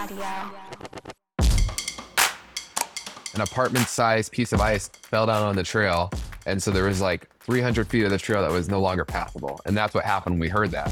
Radio. An apartment sized piece of ice fell down on the trail. And so there was like 300 feet of the trail that was no longer passable. And that's what happened when we heard that.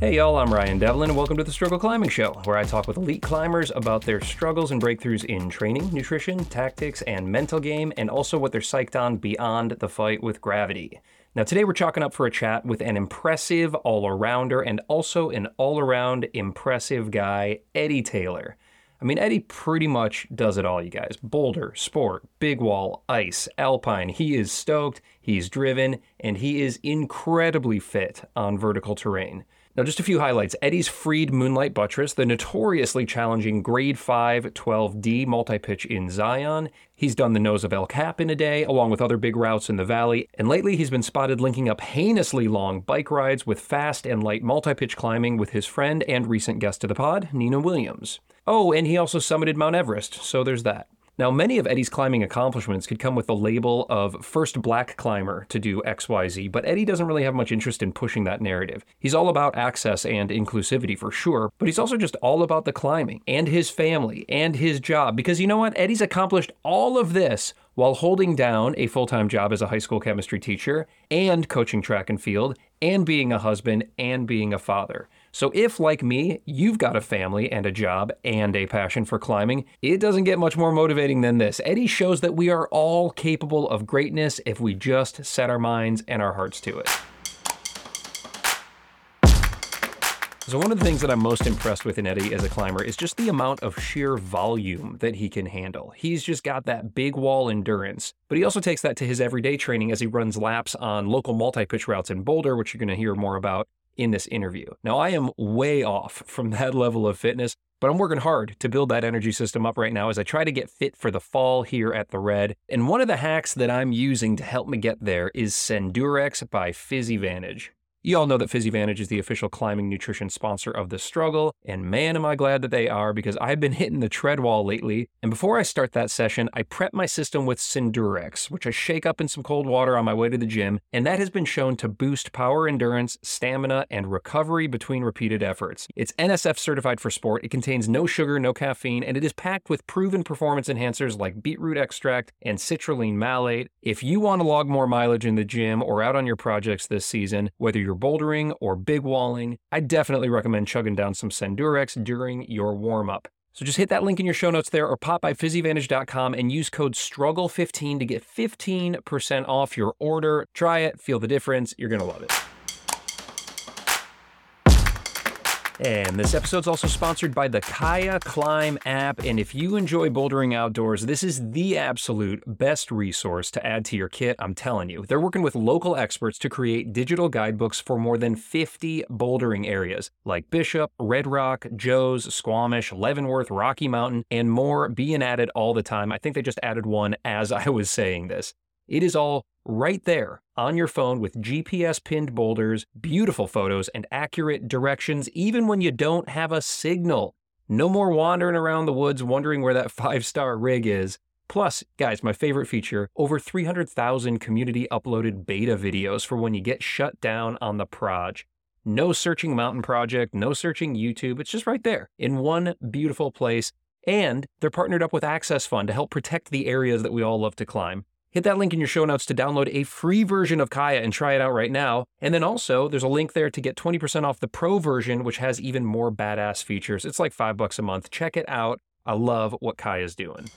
Hey y'all, I'm Ryan Devlin, and welcome to the Struggle Climbing Show, where I talk with elite climbers about their struggles and breakthroughs in training, nutrition, tactics, and mental game, and also what they're psyched on beyond the fight with gravity. Now, today we're chalking up for a chat with an impressive all arounder and also an all around impressive guy, Eddie Taylor. I mean, Eddie pretty much does it all, you guys. Boulder, sport, big wall, ice, alpine. He is stoked, he's driven, and he is incredibly fit on vertical terrain. Now, just a few highlights. Eddie's freed Moonlight Buttress, the notoriously challenging grade 5 12D multi pitch in Zion. He's done the nose of El Cap in a day, along with other big routes in the valley. And lately, he's been spotted linking up heinously long bike rides with fast and light multi pitch climbing with his friend and recent guest to the pod, Nina Williams. Oh, and he also summited Mount Everest, so there's that. Now, many of Eddie's climbing accomplishments could come with the label of first black climber to do XYZ, but Eddie doesn't really have much interest in pushing that narrative. He's all about access and inclusivity for sure, but he's also just all about the climbing and his family and his job. Because you know what? Eddie's accomplished all of this while holding down a full time job as a high school chemistry teacher and coaching track and field and being a husband and being a father. So, if, like me, you've got a family and a job and a passion for climbing, it doesn't get much more motivating than this. Eddie shows that we are all capable of greatness if we just set our minds and our hearts to it. So, one of the things that I'm most impressed with in Eddie as a climber is just the amount of sheer volume that he can handle. He's just got that big wall endurance, but he also takes that to his everyday training as he runs laps on local multi pitch routes in Boulder, which you're going to hear more about in this interview. Now, I am way off from that level of fitness, but I'm working hard to build that energy system up right now as I try to get fit for the fall here at the Red. And one of the hacks that I'm using to help me get there is Sendurex by Physivantage. You all know that Physivantage is the official climbing nutrition sponsor of the struggle, and man, am I glad that they are because I've been hitting the tread wall lately. And before I start that session, I prep my system with Sendurex, which I shake up in some cold water on my way to the gym, and that has been shown to boost power endurance, stamina, and recovery between repeated efforts. It's NSF certified for sport, it contains no sugar, no caffeine, and it is packed with proven performance enhancers like beetroot extract and citrulline malate. If you want to log more mileage in the gym or out on your projects this season, whether you're bouldering or big walling, I definitely recommend chugging down some Sendurex during your warm up. So just hit that link in your show notes there or pop by physivantage.com and use code STRUGGLE15 to get 15% off your order. Try it, feel the difference. You're going to love it. And this episode's also sponsored by the Kaya Climb app. And if you enjoy bouldering outdoors, this is the absolute best resource to add to your kit. I'm telling you. They're working with local experts to create digital guidebooks for more than 50 bouldering areas like Bishop, Red Rock, Joe's, Squamish, Leavenworth, Rocky Mountain, and more being added all the time. I think they just added one as I was saying this. It is all right there on your phone with GPS pinned boulders, beautiful photos, and accurate directions, even when you don't have a signal. No more wandering around the woods wondering where that five star rig is. Plus, guys, my favorite feature over 300,000 community uploaded beta videos for when you get shut down on the Proj. No searching Mountain Project, no searching YouTube. It's just right there in one beautiful place. And they're partnered up with Access Fund to help protect the areas that we all love to climb. Hit that link in your show notes to download a free version of Kaya and try it out right now. And then also, there's a link there to get 20% off the pro version, which has even more badass features. It's like five bucks a month. Check it out. I love what Kaya's doing.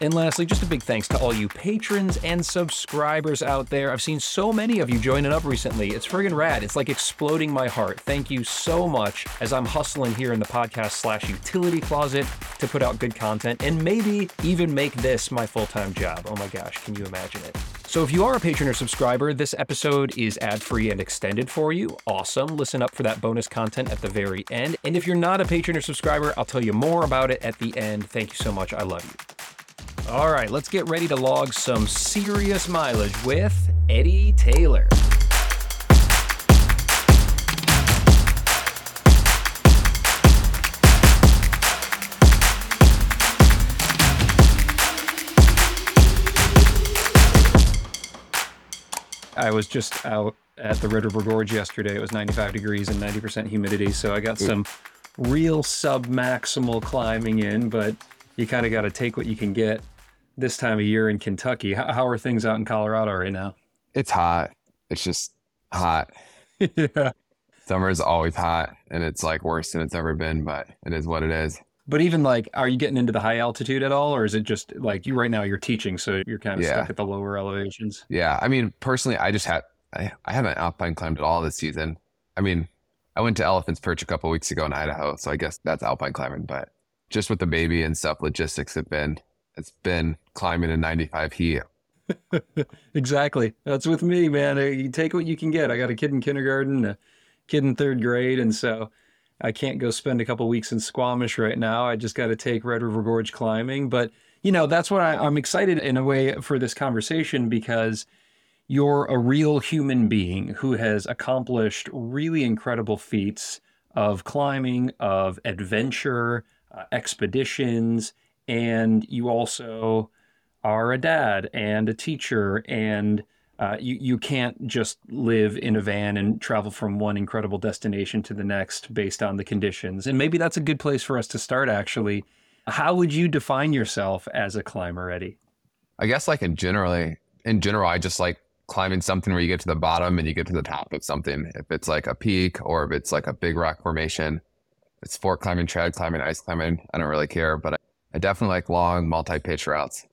And lastly, just a big thanks to all you patrons and subscribers out there. I've seen so many of you joining up recently. It's friggin' rad. It's like exploding my heart. Thank you so much as I'm hustling here in the podcast slash utility closet to put out good content and maybe even make this my full time job. Oh my gosh, can you imagine it? So if you are a patron or subscriber, this episode is ad-free and extended for you. Awesome. Listen up for that bonus content at the very end. And if you're not a patron or subscriber, I'll tell you more about it at the end. Thank you so much. I love you. All right, let's get ready to log some serious mileage with Eddie Taylor. I was just out at the Red River Gorge yesterday. It was 95 degrees and 90% humidity. So I got some real sub maximal climbing in, but you kind of got to take what you can get this time of year in Kentucky. How, how are things out in Colorado right now? It's hot. It's just hot. yeah. Summer is always hot and it's like worse than it's ever been, but it is what it is. But even like, are you getting into the high altitude at all? Or is it just like you right now, you're teaching, so you're kind of Yeah. stuck at the lower elevations? Yeah. I mean, personally, I just had, I, I haven't alpine climbed at all this season. I mean, I went to Elephant's Perch a couple weeks ago in Idaho. So I guess that's alpine climbing, but just with the baby and stuff, logistics have been, it's been climbing in 95 heat. Exactly. That's with me, man. You take what you can get. I got a kid in kindergarten, a kid in third grade, and so I can't go spend a couple weeks in Squamish right now. I just got to take Red River Gorge climbing. But you know, that's what I, I'm excited in a way for this conversation because you're a real human being who has accomplished really incredible feats of climbing, of adventure, uh, expeditions, and you also are a dad and a teacher and uh, you, you can't just live in a van and travel from one incredible destination to the next based on the conditions. And maybe that's a good place for us to start, actually. How would you define yourself as a climber, Eddie? I guess like in generally, in general, I just like climbing something where you get to the bottom and you get to the top of something. If it's like a peak or if it's like a big rock formation, it's sport climbing, trad climbing, ice climbing. I don't really care, but I, definitely like long multi-pitch routes.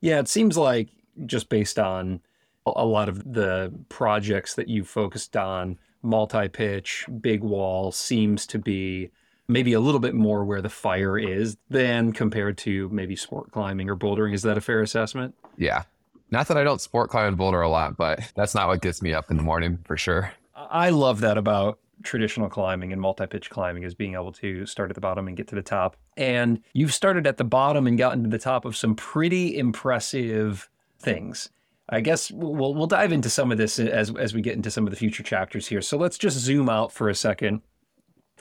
Yeah, it seems like just based on a lot of the projects that you've focused on, multi pitch, big wall seems to be maybe a little bit more where the fire is than compared to maybe sport climbing or bouldering. Is that a fair assessment? Yeah. Not that I don't sport climb and boulder a lot, but that's not what gets me up in the morning for sure. I love that about traditional climbing and multi-pitch climbing is being able to start at the bottom and get to the top. And you've started at the bottom and gotten to the top of some pretty impressive things. I guess we'll we'll dive into some of this as as we get into some of the future chapters here. So let's just zoom out for a second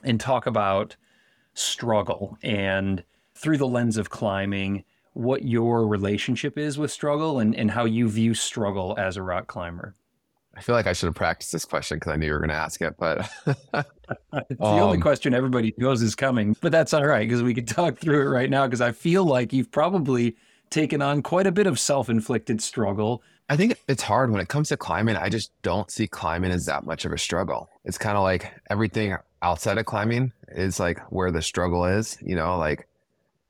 and talk about struggle and through the lens of climbing what your relationship is with struggle and, and how you view struggle as a rock climber. I feel like I should have practiced this question because I knew you were going to ask it, but It's the only Um, question everybody knows is coming, but that's all right because we can talk through it right now. Because I feel like you've probably taken on quite a bit of self inflicted struggle. I think it's hard when it comes to climbing. I just don't see climbing as that much of a struggle. It's kind of like everything outside of climbing is like where the struggle is, you know, like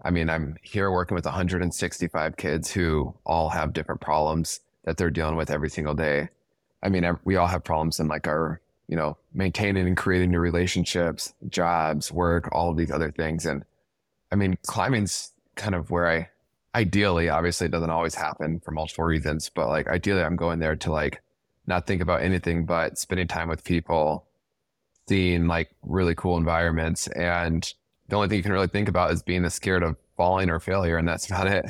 I mean, I'm here working with 165 kids who all have different problems that they're dealing with every single day. I mean, we all have problems in like our, you know, maintaining and creating new relationships, jobs, work, all of these other things. And I mean, climbing's kind of where I ideally, obviously it doesn't always happen for multiple reasons, but like ideally I'm going there to like not think about anything but spending time with people, seeing like really cool environments. And the only thing you can really think about is being scared of falling or failure. And that's about it.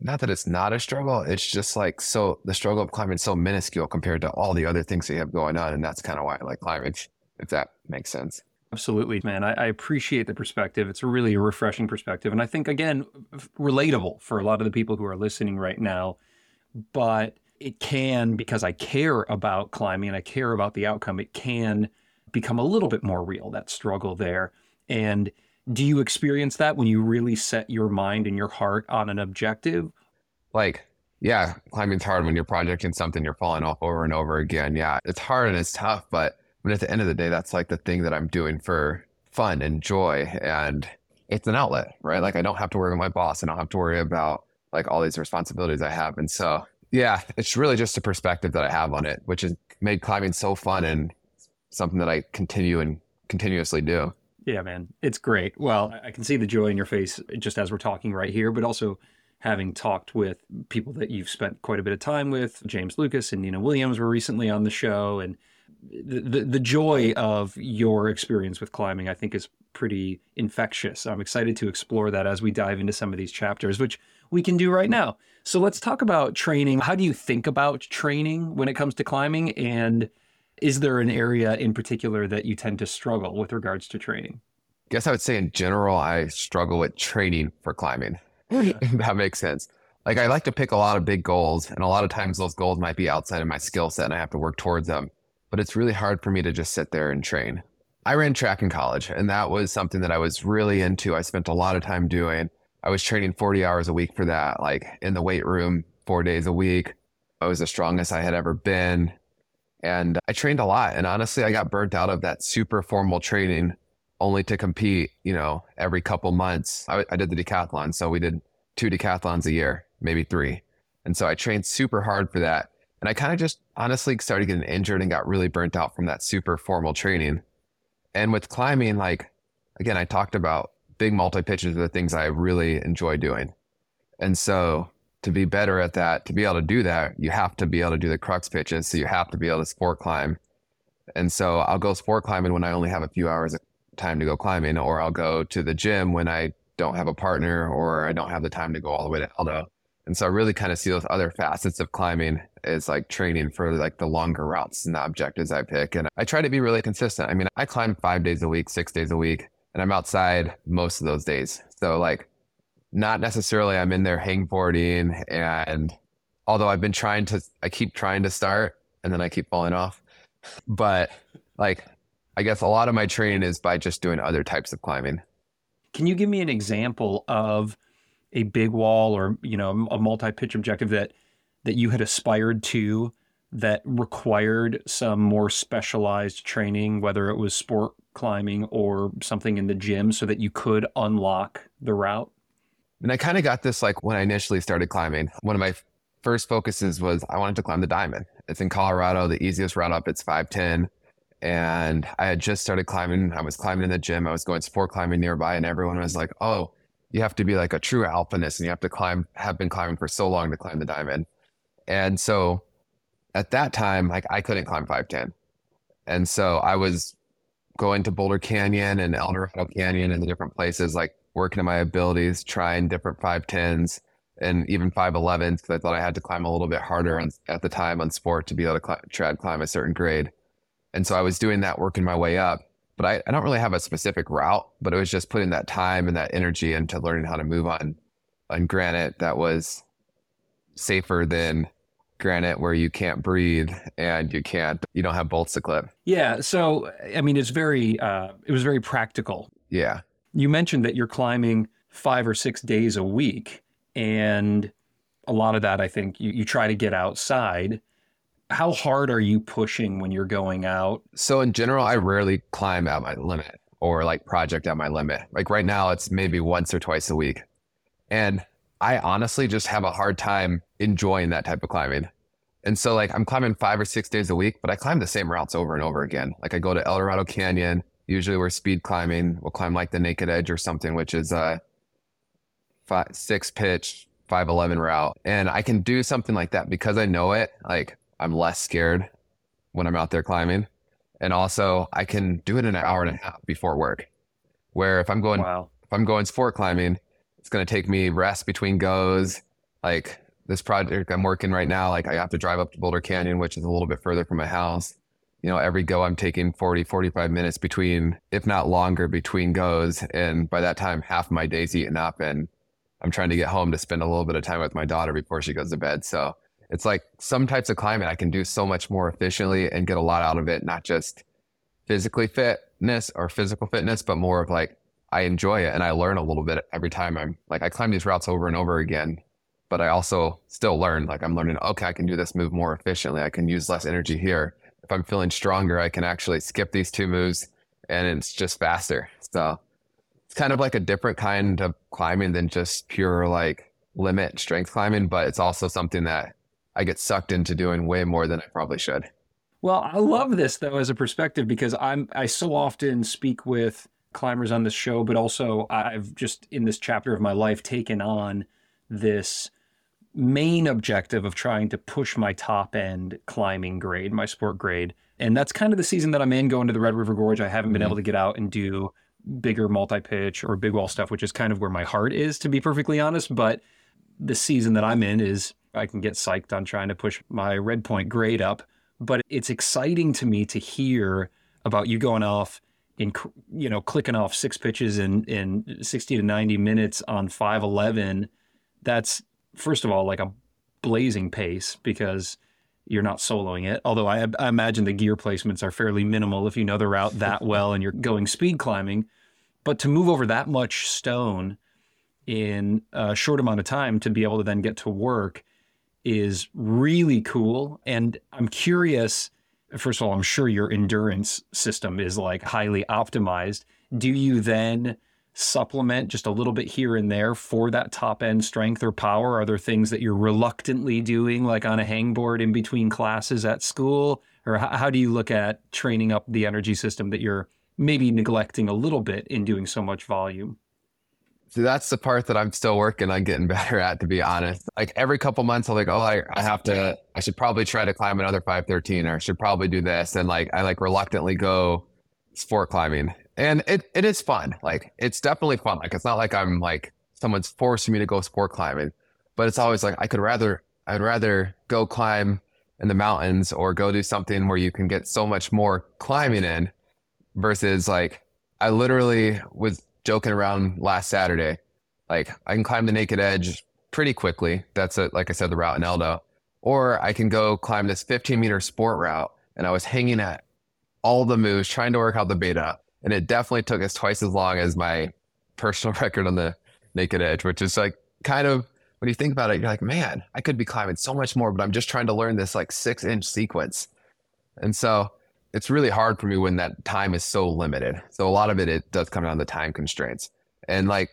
Not that it's not a struggle. It's just like so the struggle of climbing is so minuscule compared to all the other things that have going on. And that's kind of why I like climbing, if that makes sense. Absolutely, man. I, I appreciate the perspective. It's a really refreshing perspective. And I think, again, relatable for a lot of the people who are listening right now. But it can, because I care about climbing and I care about the outcome, it can become a little bit more real, that struggle there. And do you experience that when you really set your mind and your heart on an objective? like yeah climbing's hard when you're projecting something you're falling off over and over again. Yeah it's hard and it's tough but but at the end of the day that's like the thing that i'm doing for fun and joy and it's an outlet right? Like i don't have to worry with my boss and i don't have to worry about like all these responsibilities i have and so yeah it's really just a perspective that i have on it which has made climbing so fun and something that i continue and continuously do Yeah, man, it's great. Well, I can see the joy in your face just as we're talking right here, but also having talked with people that you've spent quite a bit of time with. James Lucas and Nina Williams were recently on the show, and the the, the joy of your experience with climbing, I think, is pretty infectious. I'm excited to explore that as we dive into some of these chapters, which we can do right now. So let's talk about training. How do you think about training when it comes to climbing? And is there an area in particular that you tend to struggle with regards to training? I guess I would say in general, I struggle with training for climbing. if that makes sense. Like I like to pick a lot of big goals, and a lot of times those goals might be outside of my skill set, and I have to work towards them. but it's really hard for me to just sit there and train. I ran track in college, and that was something that I was really into. I spent a lot of time doing. I was training 40 hours a week for that, like in the weight room, four days a week. I was the strongest I had ever been. And I trained a lot. And honestly, I got burnt out of that super formal training only to compete, you know, every couple months. I, I did the decathlon. So we did two decathlons a year, maybe three. And so I trained super hard for that. And I kind of just honestly started getting injured and got really burnt out from that super formal training. And with climbing, like, again, I talked about big multi pitches are the things I really enjoy doing. And so to be better at that, to be able to do that, you have to be able to do the crux pitches. So you have to be able to sport climb. And so I'll go sport climbing when I only have a few hours of time to go climbing, or I'll go to the gym when I don't have a partner or I don't have the time to go all the way to Eldo. And so I really kind of see those other facets of climbing is like training for like the longer routes and the objectives I pick. And I try to be really consistent. I mean, I climb five days a week, six days a week, and I'm outside most of those days. So like not necessarily I'm in there hangboarding and although I've been trying to I keep trying to start and then I keep falling off. But like I guess a lot of my training is by just doing other types of climbing. Can you give me an example of a big wall or you know a multi-pitch objective that that you had aspired to that required some more specialized training whether it was sport climbing or something in the gym so that you could unlock the route and i kind of got this like when i initially started climbing one of my first focuses was i wanted to climb the diamond it's in colorado the easiest route up it's 510 and i had just started climbing i was climbing in the gym i was going sport climbing nearby and everyone was like oh you have to be like a true alpinist and you have to climb, have been climbing for so long to climb the diamond. And so at that time, like I couldn't climb 510. And so I was going to Boulder Canyon and El Dorado Canyon and the different places, like working on my abilities, trying different 510s and even 511s because I thought I had to climb a little bit harder on, at the time on sport to be able to climb, try to climb a certain grade. And so I was doing that, working my way up but I, I don't really have a specific route, but it was just putting that time and that energy into learning how to move on on granite that was safer than granite where you can't breathe and you can't you don't have bolts to clip. Yeah, so I mean it's very uh it was very practical. Yeah. You mentioned that you're climbing 5 or 6 days a week and a lot of that I think you, you try to get outside how hard are you pushing when you're going out? So in general, I rarely climb at my limit or like project at my limit. Like right now, it's maybe once or twice a week. And I honestly just have a hard time enjoying that type of climbing. And so like I'm climbing five or six days a week, but I climb the same routes over and over again. Like I go to El Dorado Canyon. Usually we're speed climbing. We'll climb like the Naked Edge or something, which is a five, six pitch, 511 route. And I can do something like that because I know it. Like I'm less scared when I'm out there climbing. And also I can do it in an hour and a half before work. Where if I'm going wow. if I'm going sport climbing, it's gonna take me rest between goes. Like this project I'm working right now, like I have to drive up to Boulder Canyon, which is a little bit further from my house. You know, every go I'm taking 40, 45 minutes between, if not longer, between goes. And by that time, half my day's eaten up and I'm trying to get home to spend a little bit of time with my daughter before she goes to bed. So it's like some types of climbing I can do so much more efficiently and get a lot out of it, not just physically fitness or physical fitness, but more of like I enjoy it and I learn a little bit every time I'm like I climb these routes over and over again. But I also still learn, like I'm learning, okay, I can do this move more efficiently. I can use less energy here. If I'm feeling stronger, I can actually skip these two moves and it's just faster. So it's kind of like a different kind of climbing than just pure like limit strength climbing, but it's also something that I get sucked into doing way more than I probably should. Well, I love this though as a perspective because I'm I so often speak with climbers on this show, but also I've just in this chapter of my life taken on this main objective of trying to push my top end climbing grade, my sport grade. And that's kind of the season that I'm in going to the Red River Gorge. I haven't been mm-hmm. able to get out and do bigger multi pitch or big wall stuff, which is kind of where my heart is, to be perfectly honest. But the season that I'm in is I can get psyched on trying to push my red point grade up. But it's exciting to me to hear about you going off in, you know, clicking off six pitches in, in 60 to 90 minutes on 511. That's, first of all, like a blazing pace because you're not soloing it. Although I, I, imagine the gear placements are fairly minimal if you know the route that well and you're going speed climbing. But to move over that much stone in a short amount of time to be able to then get to work is really cool. And I'm curious. First of all, I'm sure your endurance system is like highly optimized. Do you then supplement just a little bit here and there for that top end strength or power? Are there things that you're reluctantly doing, like on a hangboard in between classes at school? Or how, how do you look at training up the energy system that you're maybe neglecting a little bit in doing so much volume? See, that's the part that I'm still working on getting better at, to be honest. Like every couple months, I'm like, oh, I, I have to, I should probably try to climb another 513 or I should probably do this. And like, I like reluctantly go sport climbing and it, it is fun. Like it's definitely fun. Like it's not like I'm like someone's forcing me to go sport climbing, but it's always like I could rather I'd rather go climb in the mountains or go do something where you can get so much more climbing in versus like I literally was joking around last Saturday. Like I can climb the naked edge pretty quickly. That's a, like I said, the route in Eldo. Or I can go climb this 15 meter sport route. And I was hanging at all the moves, trying to work out the beta and it definitely took us twice as long as my personal record on the naked edge, which is like kind of when you think about it, you're like, man, I could be climbing so much more, but I'm just trying to learn this like six inch sequence. And so it's really hard for me when that time is so limited. So a lot of it, it does come down to time constraints. And like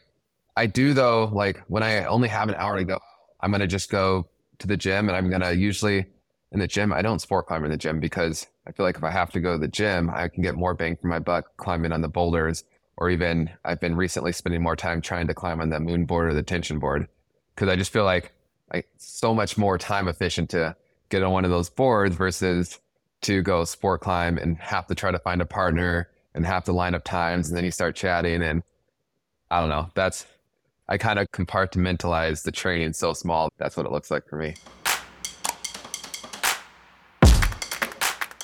I do though, like when I only have an hour to go, I'm going to just go to the gym and I'm going to usually in the gym, I don't sport climb in the gym because I feel like if I have to go to the gym, I can get more bang for my buck climbing on the boulders, or even I've been recently spending more time trying to climb on the moon board or the tension board because I just feel like like so much more time efficient to get on one of those boards versus to go sport climb and have to try to find a partner and have to line up times and then you start chatting and I don't know. That's I kind of compartmentalize the training so small. That's what it looks like for me.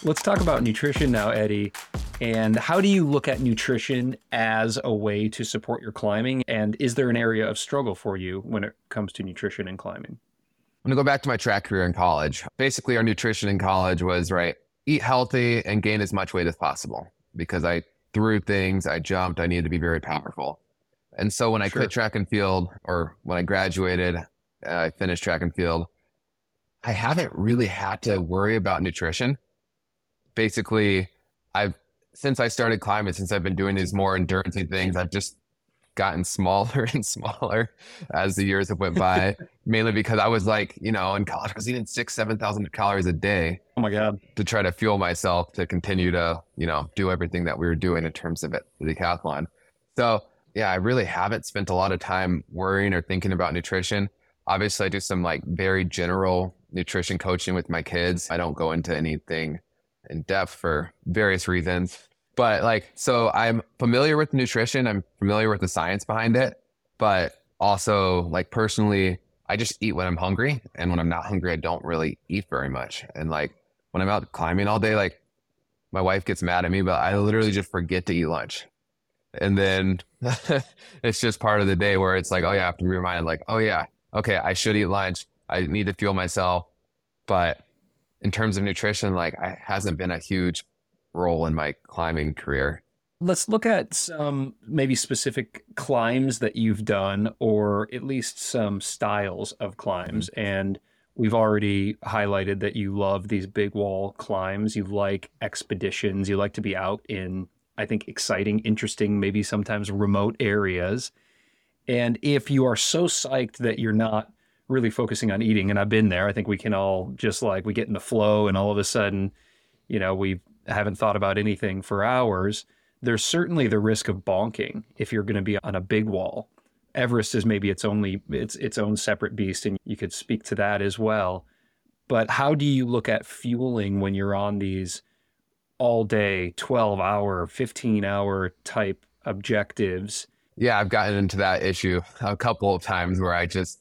Let's talk about nutrition now, Eddie. And how do you look at nutrition as a way to support your climbing? And is there an area of struggle for you when it comes to nutrition and climbing? I'm going to go back to my track career in college. Basically, our nutrition in college was right, eat healthy and gain as much weight as possible because I threw things, I jumped, I needed to be very powerful. And so when I sure. quit track and field or when I graduated, uh, I finished track and field, I haven't really had to worry about nutrition basically I've since I started climbing, since I've been doing these more endurance things, I've just gotten smaller and smaller as the years have went by. mainly because I was like, you know, in college, I was eating six, seven thousand calories a day. Oh my god! To try to fuel myself to continue to, you know, do everything that we were doing in terms of it, the decathlon. So yeah, I really haven't spent a lot of time worrying or thinking about nutrition. Obviously, I do some like very general nutrition coaching with my kids. I don't go into anything in depth for various reasons. But like, so I'm familiar with nutrition. I'm familiar with the science behind it. But also, like, personally, I just eat when I'm hungry. And when I'm not hungry, I don't really eat very much. And like, when I'm out climbing all day, like, my wife gets mad at me, but I literally just forget to eat lunch. And then it's just part of the day where it's like, oh, yeah, I have to be reminded, like, oh, yeah, okay, I should eat lunch. I need to fuel myself. But in terms of nutrition, like I hasn't been a huge role in my climbing career. Let's look at some maybe specific climbs that you've done, or at least some styles of climbs. Mm-hmm. And we've already highlighted that you love these big wall climbs. You like expeditions. You like to be out in, I think, exciting, interesting, maybe sometimes remote areas. And if you are so psyched that you're not really focusing on eating. And I've been there. I think we can all just like we get in the flow and all of a sudden, you know, we haven't thought about anything for hours. There's certainly the risk of bonking if you're going to be on a big wall. Everest is maybe its only its its own separate beast, and you could speak to that as well. But how do you look at fueling when you're on these all day, 12 hour, 15 hour type objectives? Yeah, I've gotten into that issue a couple of times where I just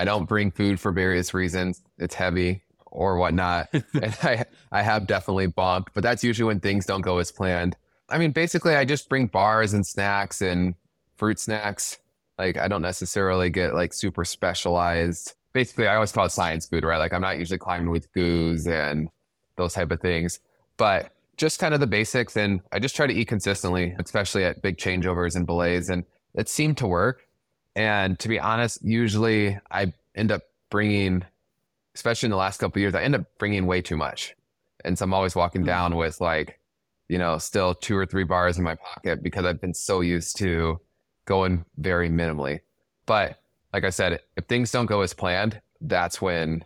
I don't bring food for various reasons. It's heavy or whatnot. and I, I have definitely bonked, but that's usually when things don't go as planned. I mean, basically, I just bring bars and snacks and fruit snacks. Like, I don't necessarily get like super specialized basically I always call it science food, right? Like I'm not usually climbing with goos and those type of things, but just kind of the basics. And I just try to eat consistently, especially at big changeovers and belays. And it seemed to work. And to be honest, usually I end up bringing, especially in the last couple years, I end up bringing way too much. And so I'm always walking hmm. down with like, you know, still two or three bars in my pocket because I've been so used to going very minimally. But like I said, if things don't go as planned, that's when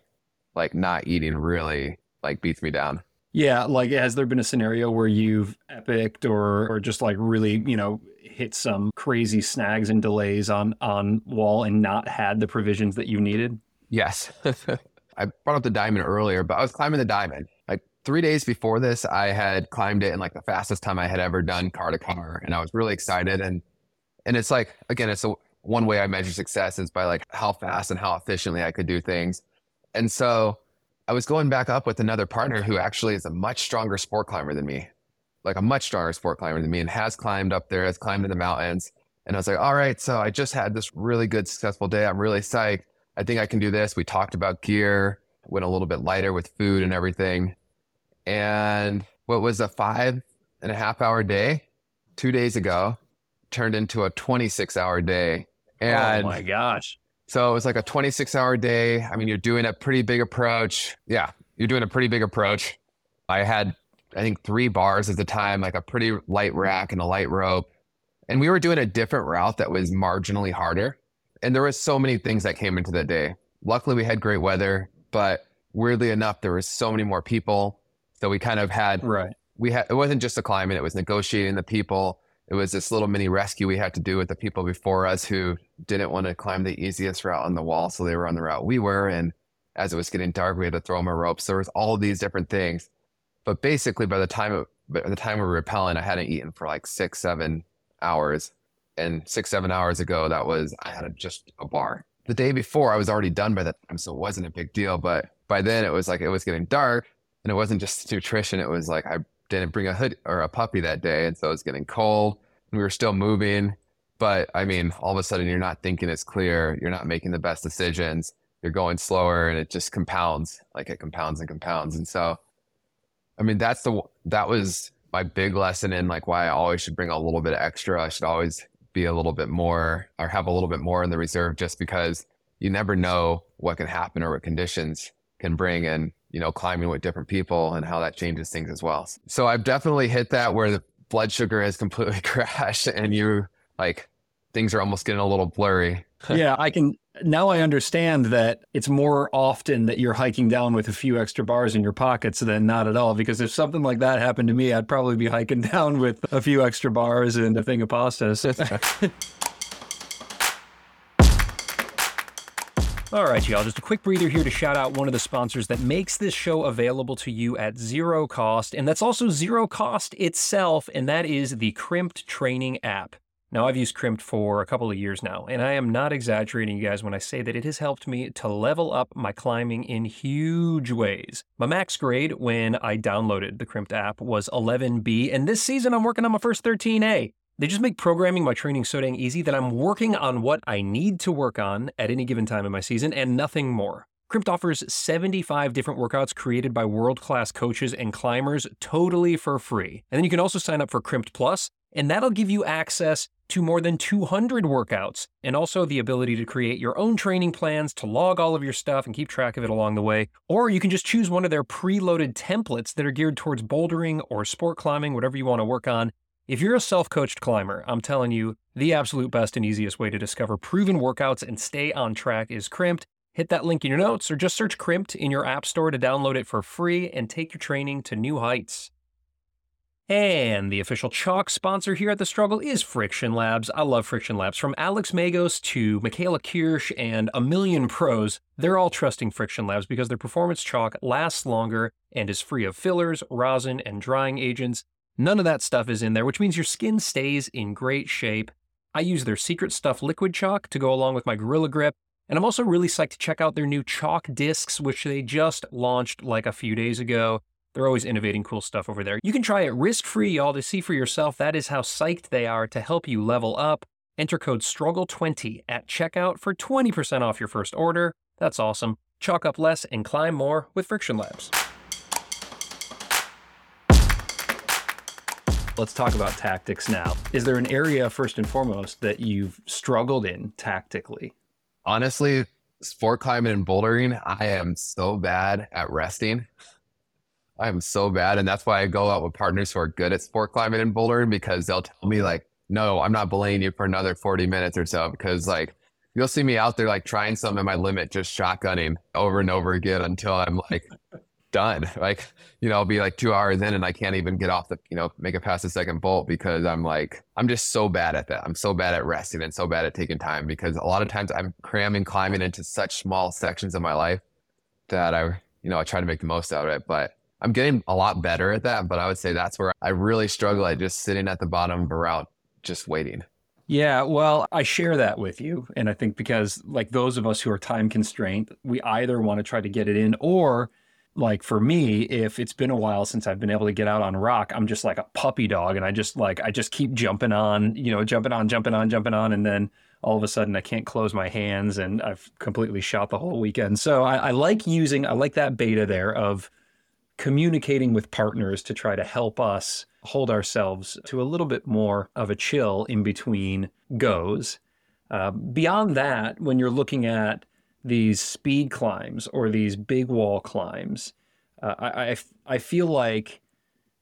like not eating really like beats me down. Yeah, like has there been a scenario where you've epicked or or just like really, you know, hit some crazy snags and delays on on wall and not had the provisions that you needed? Yes. I brought up the diamond earlier, but I was climbing the diamond. Like three days before this, I had climbed it in like the fastest time I had ever done car to car. And I was really excited. And and it's like again, it's a one way I measure success is by like how fast and how efficiently I could do things. And so I was going back up with another partner who actually is a much stronger sport climber than me, like a much stronger sport climber than me and has climbed up there, has climbed in the mountains. And I was like, all right, so I just had this really good, successful day. I'm really psyched. I think I can do this. We talked about gear, went a little bit lighter with food and everything. And what was a five and a half hour day two days ago turned into a 26 hour day Oh and oh my gosh. So it was like a 26 hour day. I mean, you're doing a pretty big approach. Yeah, you're doing a pretty big approach. I had, I think, three bars at the time, like a pretty light rack and a light rope. And we were doing a different route that was marginally harder. And there was so many things that came into that day. Luckily, we had great weather, but weirdly enough, there was so many more people. So we kind of had, right. We had, it wasn't just the climbing, it was negotiating the people it was this little mini rescue we had to do with the people before us who didn't want to climb the easiest route on the wall. So they were on the route we were. And as it was getting dark, we had to throw them a rope. So there was all these different things. But basically, by the time it, by the time we were rappelling, I hadn't eaten for like six, seven hours. And six, seven hours ago, that was I had a, just a bar. The day before, I was already done by that time, so it wasn't a big deal. But by then, it was like it was getting dark, and it wasn't just nutrition. It was like I didn't bring a hood or a puppy that day, and so it was getting cold. And we were still moving, but I mean, all of a sudden you're not thinking as clear. You're not making the best decisions. You're going slower, and it just compounds. Like it compounds and compounds. And so, I mean, that's the that was my big lesson in like why I always should bring a little bit extra. I should always be a little bit more or have a little bit more in the reserve, just because you never know what can happen or what conditions can bring and you know climbing with different people and how that changes things as well. So i've definitely hit that where the blood sugar has completely crashed and you like things are almost getting a little blurry. Yeah i can now i understand that it's more often that you're hiking down with a few extra bars in your pockets than not at all because if something like that happened to me i'd probably be hiking down with a few extra bars and a thing of pasta All right, y'all, just a quick breather here to shout out one of the sponsors that makes this show available to you at zero cost, and that's also zero cost itself, and that is the Crimpd Training app. Now, I've used Crimpd for a couple of years now, and I am not exaggerating, you guys, when I say that it has helped me to level up my climbing in huge ways. My max grade when I downloaded the Crimpd app was 11B, and this season I'm working on my first 13A. They just make programming my training so dang easy that I'm working on what I need to work on at any given time in my season and nothing more. Crimpd offers 75 different workouts created by world class coaches and climbers totally for free. And then you can also sign up for Crimpd Plus, and that'll give you access to more than 200 workouts and also the ability to create your own training plans to log all of your stuff and keep track of it along the way. Or you can just choose one of their preloaded templates that are geared towards bouldering or sport climbing, whatever you want to work on. If you're a self coached climber, I'm telling you, the absolute best and easiest way to discover proven workouts and stay on track is Crimpd. Hit that link in your notes or just search Crimpd in your app store to download it for free and take your training to new heights. And the official chalk sponsor here at The Struggle is Friction Labs. I love Friction Labs. From Alex Megos to Michaela Kiersch and a million pros, they're all trusting Friction Labs because their performance chalk lasts longer and is free of fillers, rosin, and drying agents. None of that stuff is in there, which means your skin stays in great shape. I use their Secret Stuff liquid chalk to go along with my Gorilla Grip, and I'm also really psyched to check out their new chalk discs, which they just launched like a few days ago. They're always innovating cool stuff over there. You can try it risk free, y'all, to see for yourself. That is how psyched they are to help you level up. Enter code STRUGGLE20 at checkout for 20% off your first order. That's awesome. Chalk up less and climb more with Friction Labs. Let's talk about tactics now. Is there an area, first and foremost, that you've struggled in tactically? Honestly, sport climbing and bouldering, I am so bad at resting. I am so bad. And that's why I go out with partners who are good at sport climbing and bouldering because they'll tell me, like, no, I'm not belaying you for another 40 minutes or so because, like, you'll see me out there, like, trying some at my limit, just shotgunning over and over again until I'm like, done. Like, you know, I'll be like two hours in and I can't even get off the, you know, make it past the second bolt because I'm like, I'm just so bad at that. I'm so bad at resting and so bad at taking time because a lot of times I'm cramming climbing into such small sections of my life that I, you know, I try to make the most out of it. But I'm getting a lot better at that. But I would say that's where I really struggle at just sitting at the bottom of a route, just waiting. Yeah, well, I share that with you. And I think because, like, those of us who are time constrained, we either want to try to get it in or like for me, if it's been a while since I've been able to get out on rock, I'm just like a puppy dog and I just like I just keep jumping on, you know, jumping on, jumping on, jumping on, and then all of a sudden I can't close my hands and I've completely shot the whole weekend. So I, I like using I like that beta there of communicating with partners to try to help us hold ourselves to a little bit more of a chill in between goes. Uh, beyond that, when you're looking at these speed climbs or these big wall climbs, uh, I, I, I feel like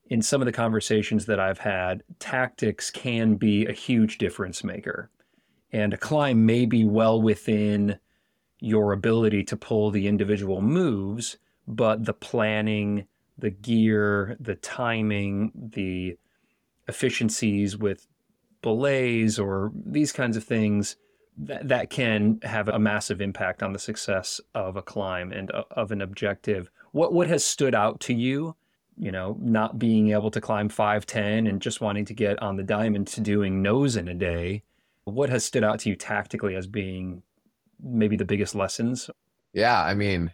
in some of the conversations that I've had, tactics can be a huge difference maker. And a climb may be well within your ability to pull the individual moves, but the planning, the gear, the timing, the efficiencies with belays or these kinds of things that, that can have a massive impact on the success of a climb and uh, of an objective. What what has stood out to you? You know, not being able to climb 510 and just wanting to get on the diamond to doing nose in a day. What has stood out to you tactically as being maybe the biggest lessons? Yeah, I mean,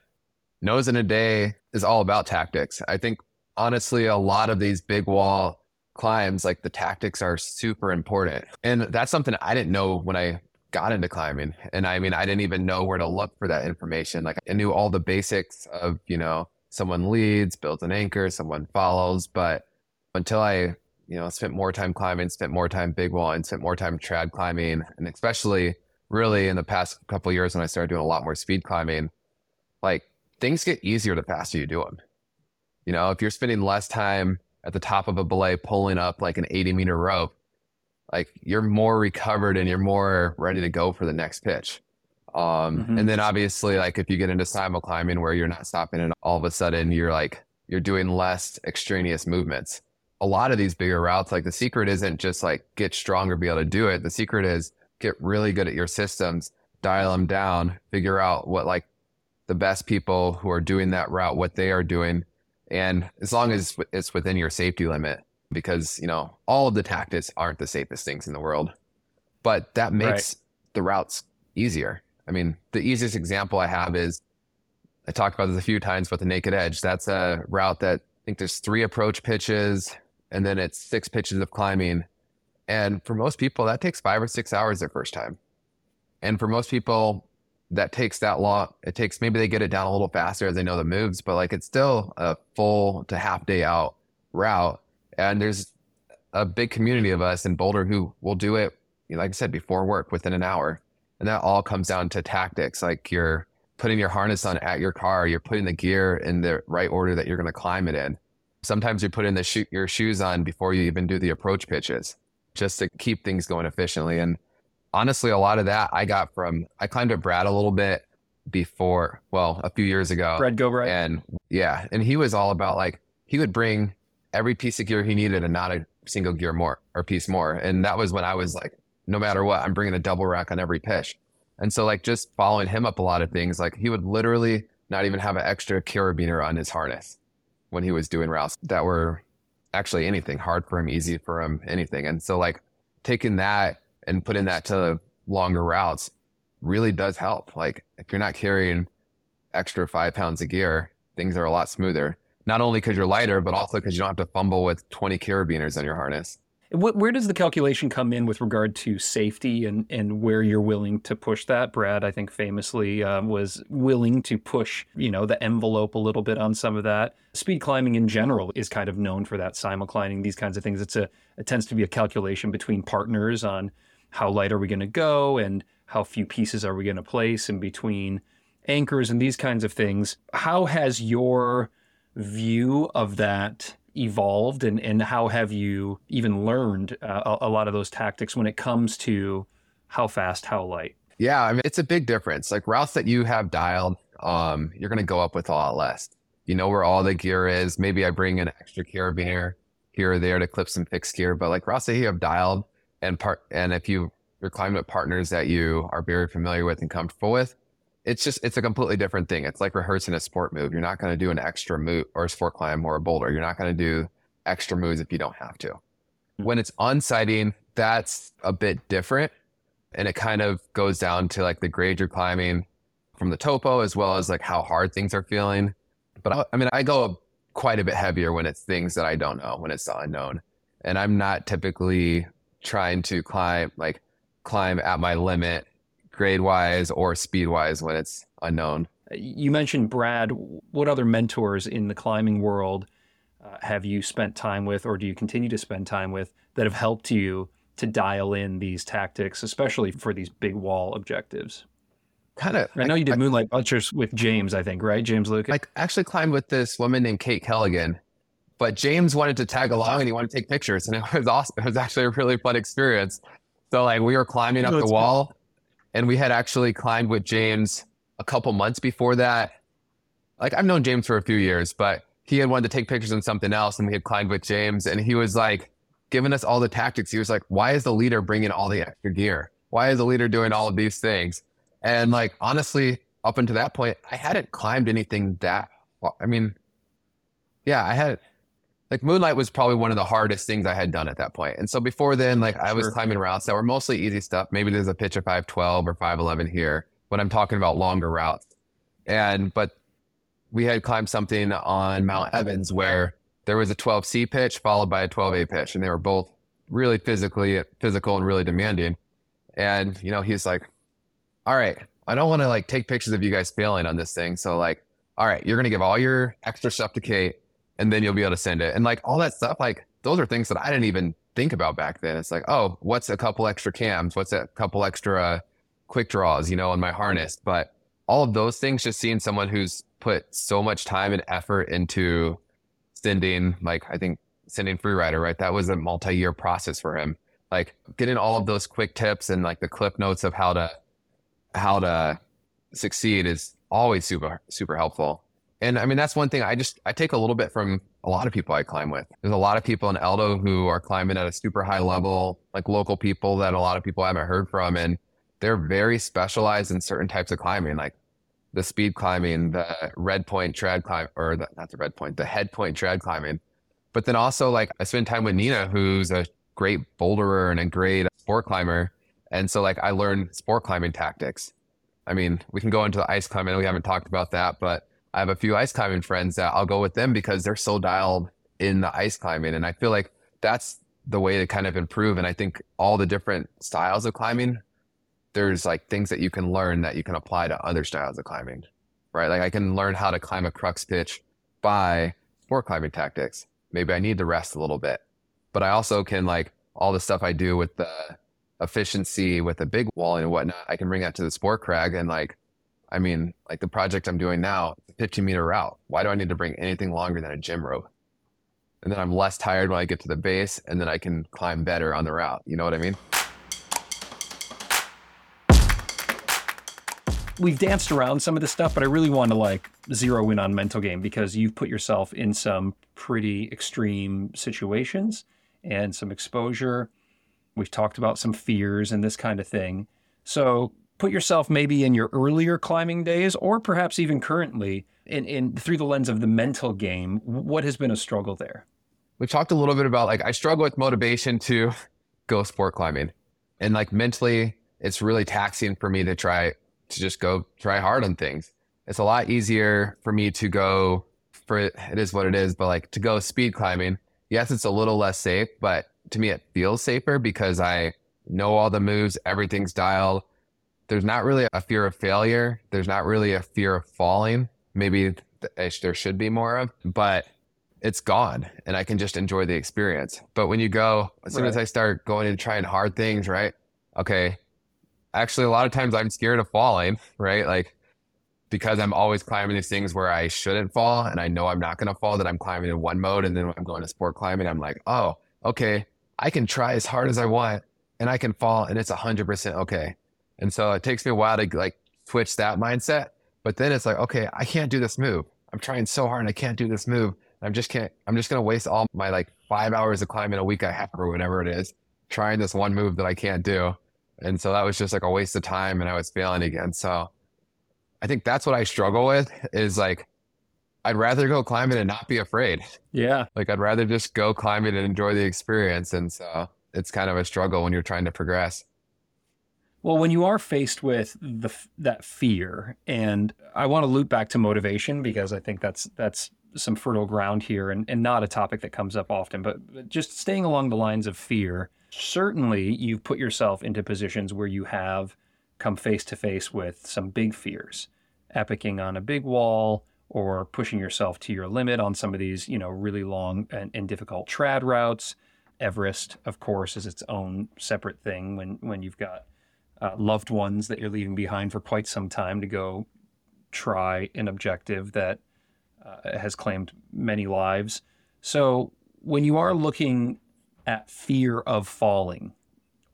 nose in a day is all about tactics. I think honestly, a lot of these big wall climbs, like the tactics are super important. And that's something I didn't know when I got into climbing. And I mean, I didn't even know where to look for that information. Like I knew all the basics of, you know, someone leads, builds an anchor, someone follows. But until I, you know, spent more time climbing, spent more time big wall and spent more time trad climbing, and especially really in the past couple years when I started doing a lot more speed climbing, like things get easier the faster you do them. You know, if you're spending less time at the top of a belay pulling up like an 80 meter rope, like you're more recovered and you're more ready to go for the next pitch. Um, mm-hmm. And then obviously, like if you get into simul climbing where you're not stopping and all of a sudden you're like, you're doing less extraneous movements. A lot of these bigger routes, like the secret isn't just like get stronger, be able to do it. The secret is get really good at your systems, dial them down, figure out what like the best people who are doing that route, what they are doing. And as long as it's within your safety limit, because, you know, all of the tactics aren't the safest things in the world, but that makes right. the routes easier. I mean, the easiest example I have is I talked about this a few times, but the naked edge, that's a route that I think there's three approach pitches and then it's six pitches of climbing. And for most people, that takes five or six hours their first time. And for most people, that takes that long. It takes maybe they get it down a little faster as they know the moves, but like it's still a full to half day out route. And there's a big community of us in Boulder who will do it, like I said, before work within an hour. And that all comes down to tactics. Like you're putting your harness on at your car, you're putting the gear in the right order that you're going to climb it in. Sometimes you're putting the sho- your shoes on before you even do the approach pitches just to keep things going efficiently. And honestly, a lot of that I got from, I climbed at Brad a little bit before, well, a few years ago. Brad Gobright. And yeah. And he was all about like, he would bring every piece of gear he needed and not a single gear more or piece more. And that was when I was like, no matter what, I'm bringing a double rack on every pitch. And so like just following him up a lot of things, like he would literally not even have an extra carabiner on his harness when he was doing routes that were actually anything hard for him, easy for him, anything. And so like taking that and putting that to longer routes really does help. Like if you're not carrying extra five pounds of gear, things are a lot smoother not only because you're lighter, but also because you don't have to fumble with 20 carabiners on your harness. Where does the calculation come in with regard to safety and, and where you're willing to push that? Brad, I think famously uh, was willing to push, you know, the envelope a little bit on some of that. Speed climbing in general is kind of known for that simulclimbing, these kinds of things. It's a it tends to be a calculation between partners on how light are we going to go and how few pieces are we going to place in between anchors and these kinds of things. How has your view of that evolved and, and how have you even learned uh, a, lot of those tactics when it comes to how fast, how light? Yeah, I mean, it's a big difference. Like routes that you have dialed, um, you're going to go up with a lot less. You know where all the gear is. Maybe I bring an extra carabiner here or there to clip some fixed gear, but like routes that you have dialed and part, and if you you're partners that you are very familiar with and comfortable with, it's just it's a completely different thing. It's like rehearsing a sport move. You're not going to do an extra move or a sport climb or a boulder. You're not going to do extra moves if you don't have to. Hmm. When it's onsighting, that's a bit different. And it kind of goes down to like the grade you're climbing from the topo as well as like how hard things are feeling. But I, I mean, I go quite a bit heavier when it's things that I don't know, when it's the unknown. And I'm not typically trying to climb like climb at my limit grade wise or speed wise when it's unknown. You mentioned Brad. What other mentors in the climbing world uh, have you spent time with, or do you continue to spend time with, that have helped you to dial in these tactics, especially for these big wall objectives? Kind of. I know you did I, Moonlight Buttress with James, I think, right? James Lucas. I actually climbed with this woman named Kate Kelligan, but James wanted to tag along and he wanted to take pictures, and it was awesome. It was actually a really fun experience. So like we were climbing up the wall, and we had actually climbed with James a couple months before that. Like I've known James for a few years, but he had wanted to take pictures on something else, and we had climbed with James, and he was like giving us all the tactics. He was like, "Why is the leader bringing all the extra gear? Why is the leader doing all of these things?" And like honestly, up until that point, I hadn't climbed anything that. Well, I mean, yeah, I had like Moonlight was probably one of the hardest things I had done at that point. And so before then, like I was climbing routes that were mostly easy stuff. Maybe there's a pitch of 512 or 511 here, but I'm talking about longer routes. And, but we had climbed something on Mount Evans where there was a 12C pitch followed by a 12A pitch. And they were both really physically physical and really demanding. And, you know, he's like, all right, I don't want to like take pictures of you guys failing on this thing. So like, all right, you're going to give all your extra stuff to Kate and then you'll be able to send it. And like all that stuff, like those are things that I didn't even think about back then. It's like, oh, what's a couple extra cams? What's a couple extra uh, quick draws, you know, on my harness? But all of those things, just seeing someone who's put so much time and effort into sending, like, I think sending Freerider, right? That was a multi year process for him. Like getting all of those quick tips and like the clip notes of how to, how to succeed is always super, super helpful. And I mean, that's one thing I just, I take a little bit from a lot of people I climb with. There's a lot of people in Eldo who are climbing at a super high level, like local people that a lot of people haven't heard from. And they're very specialized in certain types of climbing, like the speed climbing, the red point trad climb, or the, not the red point, the head point trad climbing. But then also like I spend time with Nina, who's a great boulderer and a great sport climber. And so like I learned sport climbing tactics. I mean, we can go into the ice climbing. We haven't talked about that, but I have a few ice climbing friends that I'll go with them because they're so dialed in the ice climbing. And I feel like that's the way to kind of improve. And I think all the different styles of climbing, there's like things that you can learn that you can apply to other styles of climbing, right? Like I can learn how to climb a crux pitch by sport climbing tactics. Maybe I need to rest a little bit, but I also can like all the stuff I do with the efficiency with the big wall and whatnot. I can bring that to the sport crag and like I mean, like the project I'm doing now, 15 meter route. Why do I need to bring anything longer than a gym rope? And then I'm less tired when I get to the base and then I can climb better on the route. You know what I mean? We've danced around some of this stuff, but I really want to like zero in on mental game because you've put yourself in some pretty extreme situations and some exposure. We've talked about some fears and this kind of thing. So put yourself maybe in your earlier climbing days or perhaps even currently in, in through the lens of the mental game what has been a struggle there we talked a little bit about like i struggle with motivation to go sport climbing and like mentally it's really taxing for me to try to just go try hard on things it's a lot easier for me to go for it is what it is but like to go speed climbing yes it's a little less safe but to me, it feels safer because I know all the moves, everything's dialed. There's not really a fear of failure. There's not really a fear of falling. Maybe there should be more of, but it's gone and I can just enjoy the experience. But when you go, as soon right. as I start going and trying hard things, right? Okay. Actually, a lot of times I'm scared of falling, right? Like because I'm always climbing these things where I shouldn't fall and I know I'm not going to fall, that I'm climbing in one mode. And then when I'm going to sport climbing, I'm like, oh, okay, I can try as hard as I want and I can fall and it's 100% okay. And so it takes me a while to like switch that mindset. But then it's like, okay, I can't do this move. I'm trying so hard and I can't do this move. I'm just can't, I'm just going to waste all my like five hours of climbing a week I have or whatever it is, trying this one move that I can't do. And so that was just like a waste of time and I was failing again. So I think that's what I struggle with is like, I'd rather go climbing and not be afraid. Yeah. Like I'd rather just go climbing and enjoy the experience. And so it's kind of a struggle when you're trying to progress. Well, when you are faced with the that fear, and I want to loop back to motivation because I think that's that's some fertile ground here and, and not a topic that comes up often, but just staying along the lines of fear, certainly you've put yourself into positions where you have come face to face with some big fears, epicing on a big wall or pushing yourself to your limit on some of these, you know, really long and, and difficult trad routes. Everest, of course, is its own separate thing when, when you've got uh, loved ones that you're leaving behind for quite some time to go try an objective that uh, has claimed many lives. So when you are looking at fear of falling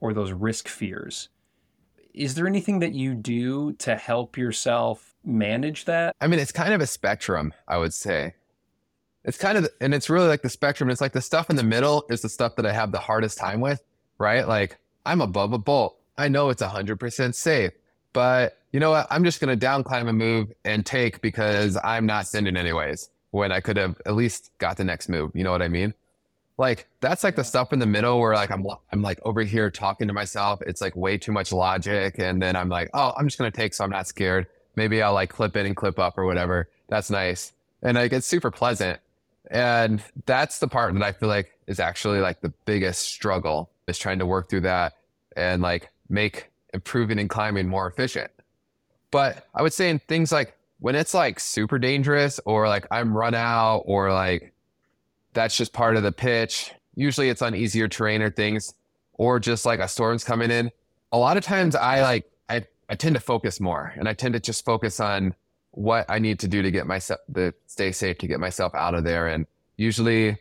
or those risk fears, is there anything that you do to help yourself manage that? I mean, it's kind of a spectrum, I would say. It's kind of, and it's really like the spectrum. It's like the stuff in the middle is the stuff that I have the hardest time with, right? Like I'm above a bolt. I know it's 100% safe, but you know what? I'm just going to down climb a move and take because I'm not sending anyways when I could have at least got the next move. You know what I mean? like that's like the stuff in the middle where like I'm I'm like over here talking to myself. It's like way too much logic, and then I'm like, oh, I'm just gonna take, so I'm not scared. Maybe I'll like clip in and clip up or whatever. That's nice, and like it's super pleasant. And that's the part that I feel like is actually like the biggest struggle is trying to work through that and like make improving and climbing more efficient. But I would say in things like when it's like super dangerous or like I'm run out or like that's just part of the pitch. Usually it's on easier terrain or things, or just like a storm's coming in. A lot of times I like, I, I tend to focus more and I tend to just focus on what I need to do to get myself, to stay safe, to get myself out of there. And usually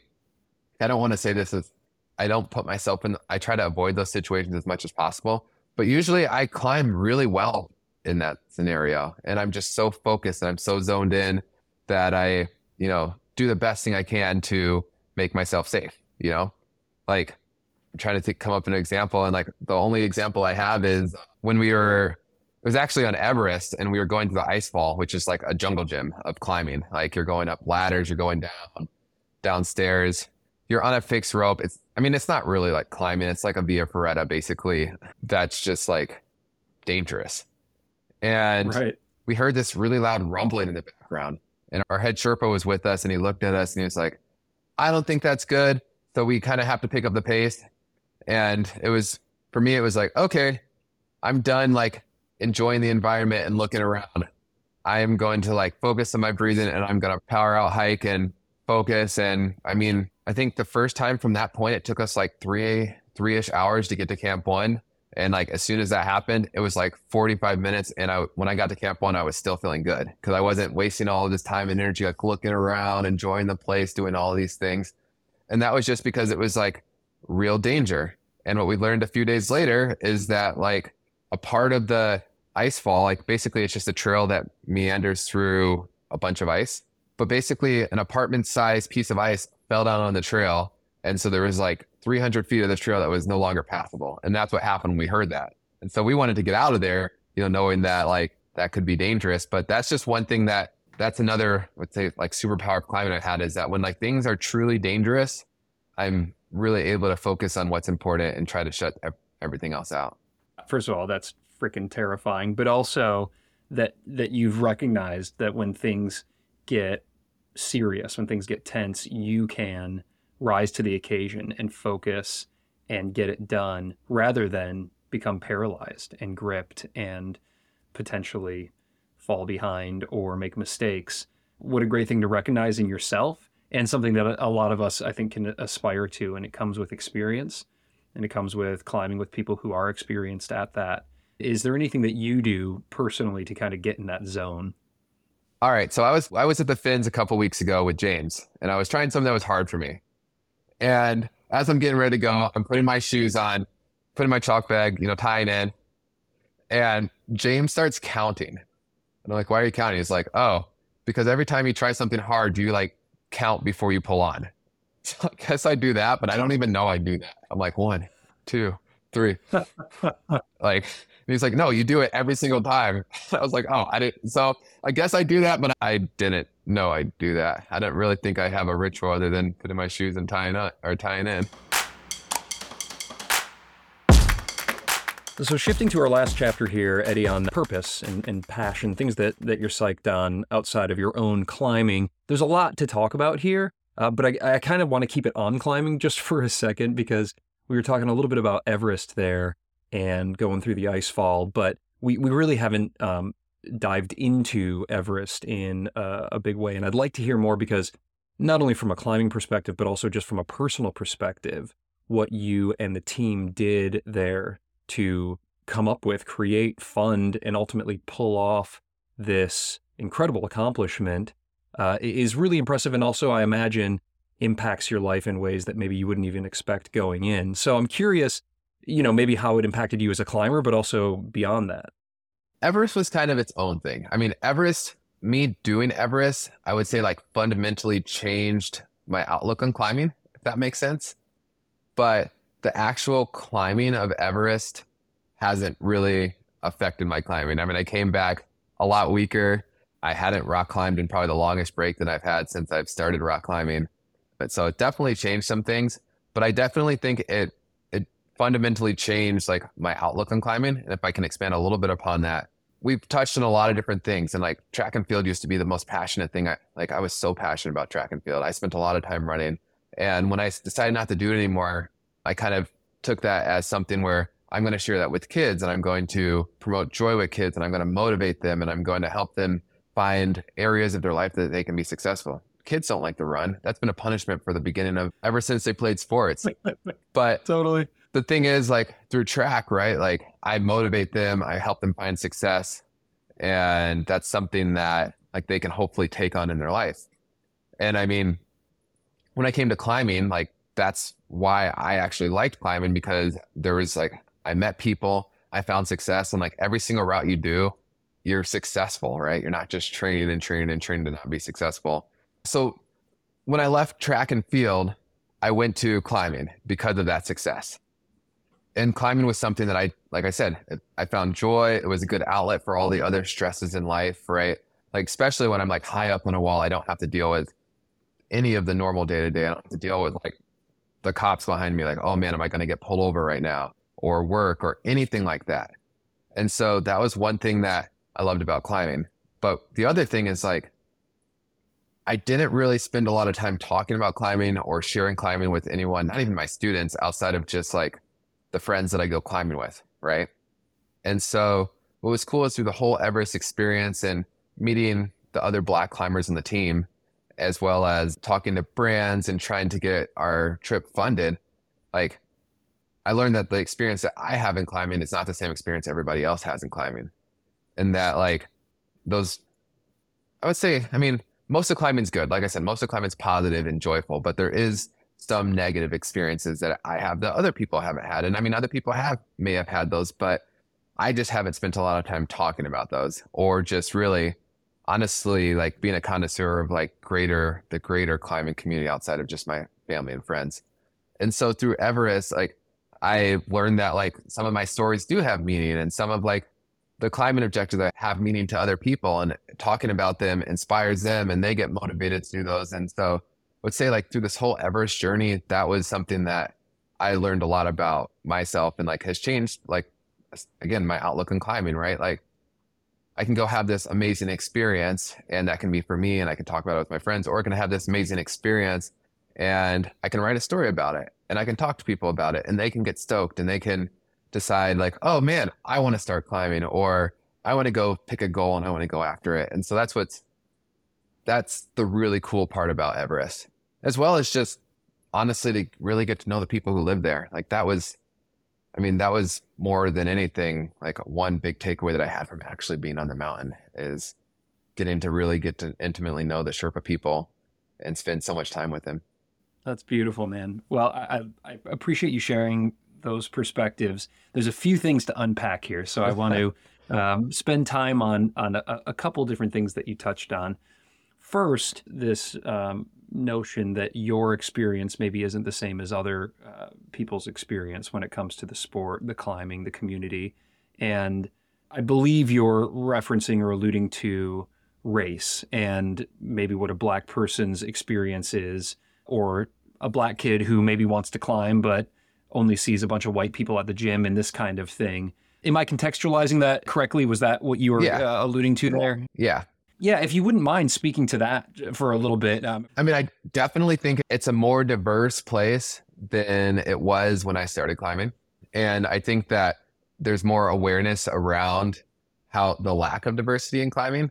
I don't want to say this as I don't put myself in, I try to avoid those situations as much as possible. But usually I climb really well in that scenario. And I'm just so focused and I'm so zoned in that I, you know, do the best thing I can to make myself safe, you know? Like I'm trying to think, come up with an example. And like the only example I have is when we were, it was actually on Everest and we were going to the ice fall, which is like a jungle gym of climbing. Like you're going up ladders, you're going down, downstairs, you're on a fixed rope. It's, I mean, it's not really like climbing. It's like a via ferrata, basically. That's just like dangerous. And right. we heard this really loud rumbling in the background. And our head Sherpa was with us and he looked at us and he was like, I don't think that's good. So we kind of have to pick up the pace. And it was, for me, it was like, okay, I'm done like enjoying the environment and looking around. I am going to like focus on my breathing and I'm going to power out, hike and focus. And I mean, I think the first time from that point, it took us like three, three ish hours to get to camp one. And like as soon as that happened, it was like 45 minutes. And I when I got to camp one, I was still feeling good because I wasn't wasting all of this time and energy like looking around, enjoying the place, doing all these things. And that was just because it was like real danger. And what we learned a few days later is that like a part of the ice fall, like basically it's just a trail that meanders through a bunch of ice. But basically an apartment sized piece of ice fell down on the trail. And so there was like 300 feet of the trail that was no longer passable. And that's what happened when we heard that. And so we wanted to get out of there, you know, knowing that like that could be dangerous. But that's just one thing that that's another, let's say like superpower of climbing I've had is that when like things are truly dangerous, I'm really able to focus on what's important and try to shut everything else out. First of all, that's freaking terrifying, but also that that you've recognized that when things get serious, when things get tense, you can rise to the occasion and focus and get it done rather than become paralyzed and gripped and potentially fall behind or make mistakes. What a great thing to recognize in yourself and something that a lot of us, I think, can aspire to. And it comes with experience and it comes with climbing with people who are experienced at that. Is there anything that you do personally to kind of get in that zone? All right. So I was I was at the Fins a couple weeks ago with James and I was trying something that was hard for me. And as I'm getting ready to go, I'm putting my shoes on, putting my chalk bag, you know, tying in. And James starts counting. And I'm like, why are you counting? He's like, oh, because every time you try something hard, do you like count before you pull on. So I guess I do that, but I don't even know I do that. I'm like, one, two, three. like, he's like, no, you do it every single time. I was like, oh, I didn't. So I guess I do that, but I didn't know I do that. I don't really think I have a ritual other than putting my shoes and tying up or tying in. So shifting to our last chapter here, Eddie, on purpose and, and passion, things that, that you're psyched on outside of your own climbing. There's a lot to talk about here, uh, but I, I kind of want to keep it on climbing just for a second because we were talking a little bit about Everest there and going through the ice fall, but we, we really haven't um, dived into Everest in a, a big way. And I'd like to hear more because not only from a climbing perspective, but also just from a personal perspective, what you and the team did there to come up with, create, fund, and ultimately pull off this incredible accomplishment uh, is really impressive. And also, I imagine, impacts your life in ways that maybe you wouldn't even expect going in. So I'm curious, you know, maybe how it impacted you as a climber, but also beyond that. Everest was kind of its own thing. I mean, Everest, me doing Everest, I would say like fundamentally changed my outlook on climbing, if that makes sense. But the actual climbing of Everest hasn't really affected my climbing. I mean, I came back a lot weaker. I hadn't rock climbed in probably the longest break that I've had since I've started rock climbing. But so it definitely changed some things, but I definitely think it fundamentally changed like my outlook on climbing. And if I can expand a little bit upon that, we've touched on a lot of different things. And like track and field used to be the most passionate thing. I like I was so passionate about track and field. I spent a lot of time running. And when I decided not to do it anymore, I kind of took that as something where I'm going to share that with kids and I'm going to promote joy with kids and I'm going to motivate them and I'm going to help them find areas of their life that they can be successful. Kids don't like to run. That's been a punishment for the beginning of ever since they played sports. But totally. The thing is like through track, right? Like I motivate them, I help them find success. And that's something that like they can hopefully take on in their life. And I mean, when I came to climbing, like that's why I actually liked climbing because there was like, I met people, I found success, and like every single route you do, you're successful, right? You're not just training and training and training to not be successful. So when I left track and field, I went to climbing because of that success. And climbing was something that I, like I said, I found joy. It was a good outlet for all the other stresses in life, right? Like, especially when I'm like high up on a wall, I don't have to deal with any of the normal day to day. I don't have to deal with like the cops behind me, like, oh man, am I going to get pulled over right now or work or anything like that. And so that was one thing that I loved about climbing. But the other thing is like, I didn't really spend a lot of time talking about climbing or sharing climbing with anyone, not even my students, outside of just like the friends that I go climbing with. Right. And so what was cool is through the whole Everest experience and meeting the other black climbers in the team, as well as talking to brands and trying to get our trip funded, like I learned that the experience that I have in climbing is not the same experience everybody else has in climbing. And that like those I would say, I mean, most of climbing's good. Like I said, most of climbing's positive and joyful, but there is some negative experiences that I have that other people haven't had. And I mean, other people have may have had those, but I just haven't spent a lot of time talking about those or just really honestly like being a connoisseur of like greater the greater climbing community outside of just my family and friends. And so through Everest, like I learned that like some of my stories do have meaning and some of like the climate objectives that have meaning to other people and talking about them inspires them and they get motivated to do those. And so would say like through this whole Everest journey, that was something that I learned a lot about myself and like has changed like again my outlook on climbing, right? Like I can go have this amazing experience and that can be for me and I can talk about it with my friends or I can have this amazing experience and I can write a story about it and I can talk to people about it and they can get stoked and they can decide like, oh man, I want to start climbing or I want to go pick a goal and I want to go after it. And so that's what's that's the really cool part about Everest, as well as just honestly to really get to know the people who live there. Like that was, I mean, that was more than anything, like one big takeaway that I had from actually being on the mountain is getting to really get to intimately know the Sherpa people and spend so much time with them. That's beautiful, man. Well, I, I appreciate you sharing those perspectives. There's a few things to unpack here, so I want to um, spend time on on a, a, couple different things that you touched on. First, this um, notion that your experience maybe isn't the same as other uh, people's experience when it comes to the sport, the climbing, the community, and I believe you're referencing or alluding to race and maybe what a black person's experience is, or a black kid who maybe wants to climb but only sees a bunch of white people at the gym and this kind of thing. Am I contextualizing that correctly? Was that what you were yeah. uh, alluding to there? Yeah. Yeah, if you wouldn't mind speaking to that for a little bit. Um, I mean, I definitely think it's a more diverse place than it was when I started climbing. And I think that there's more awareness around how the lack of diversity in climbing.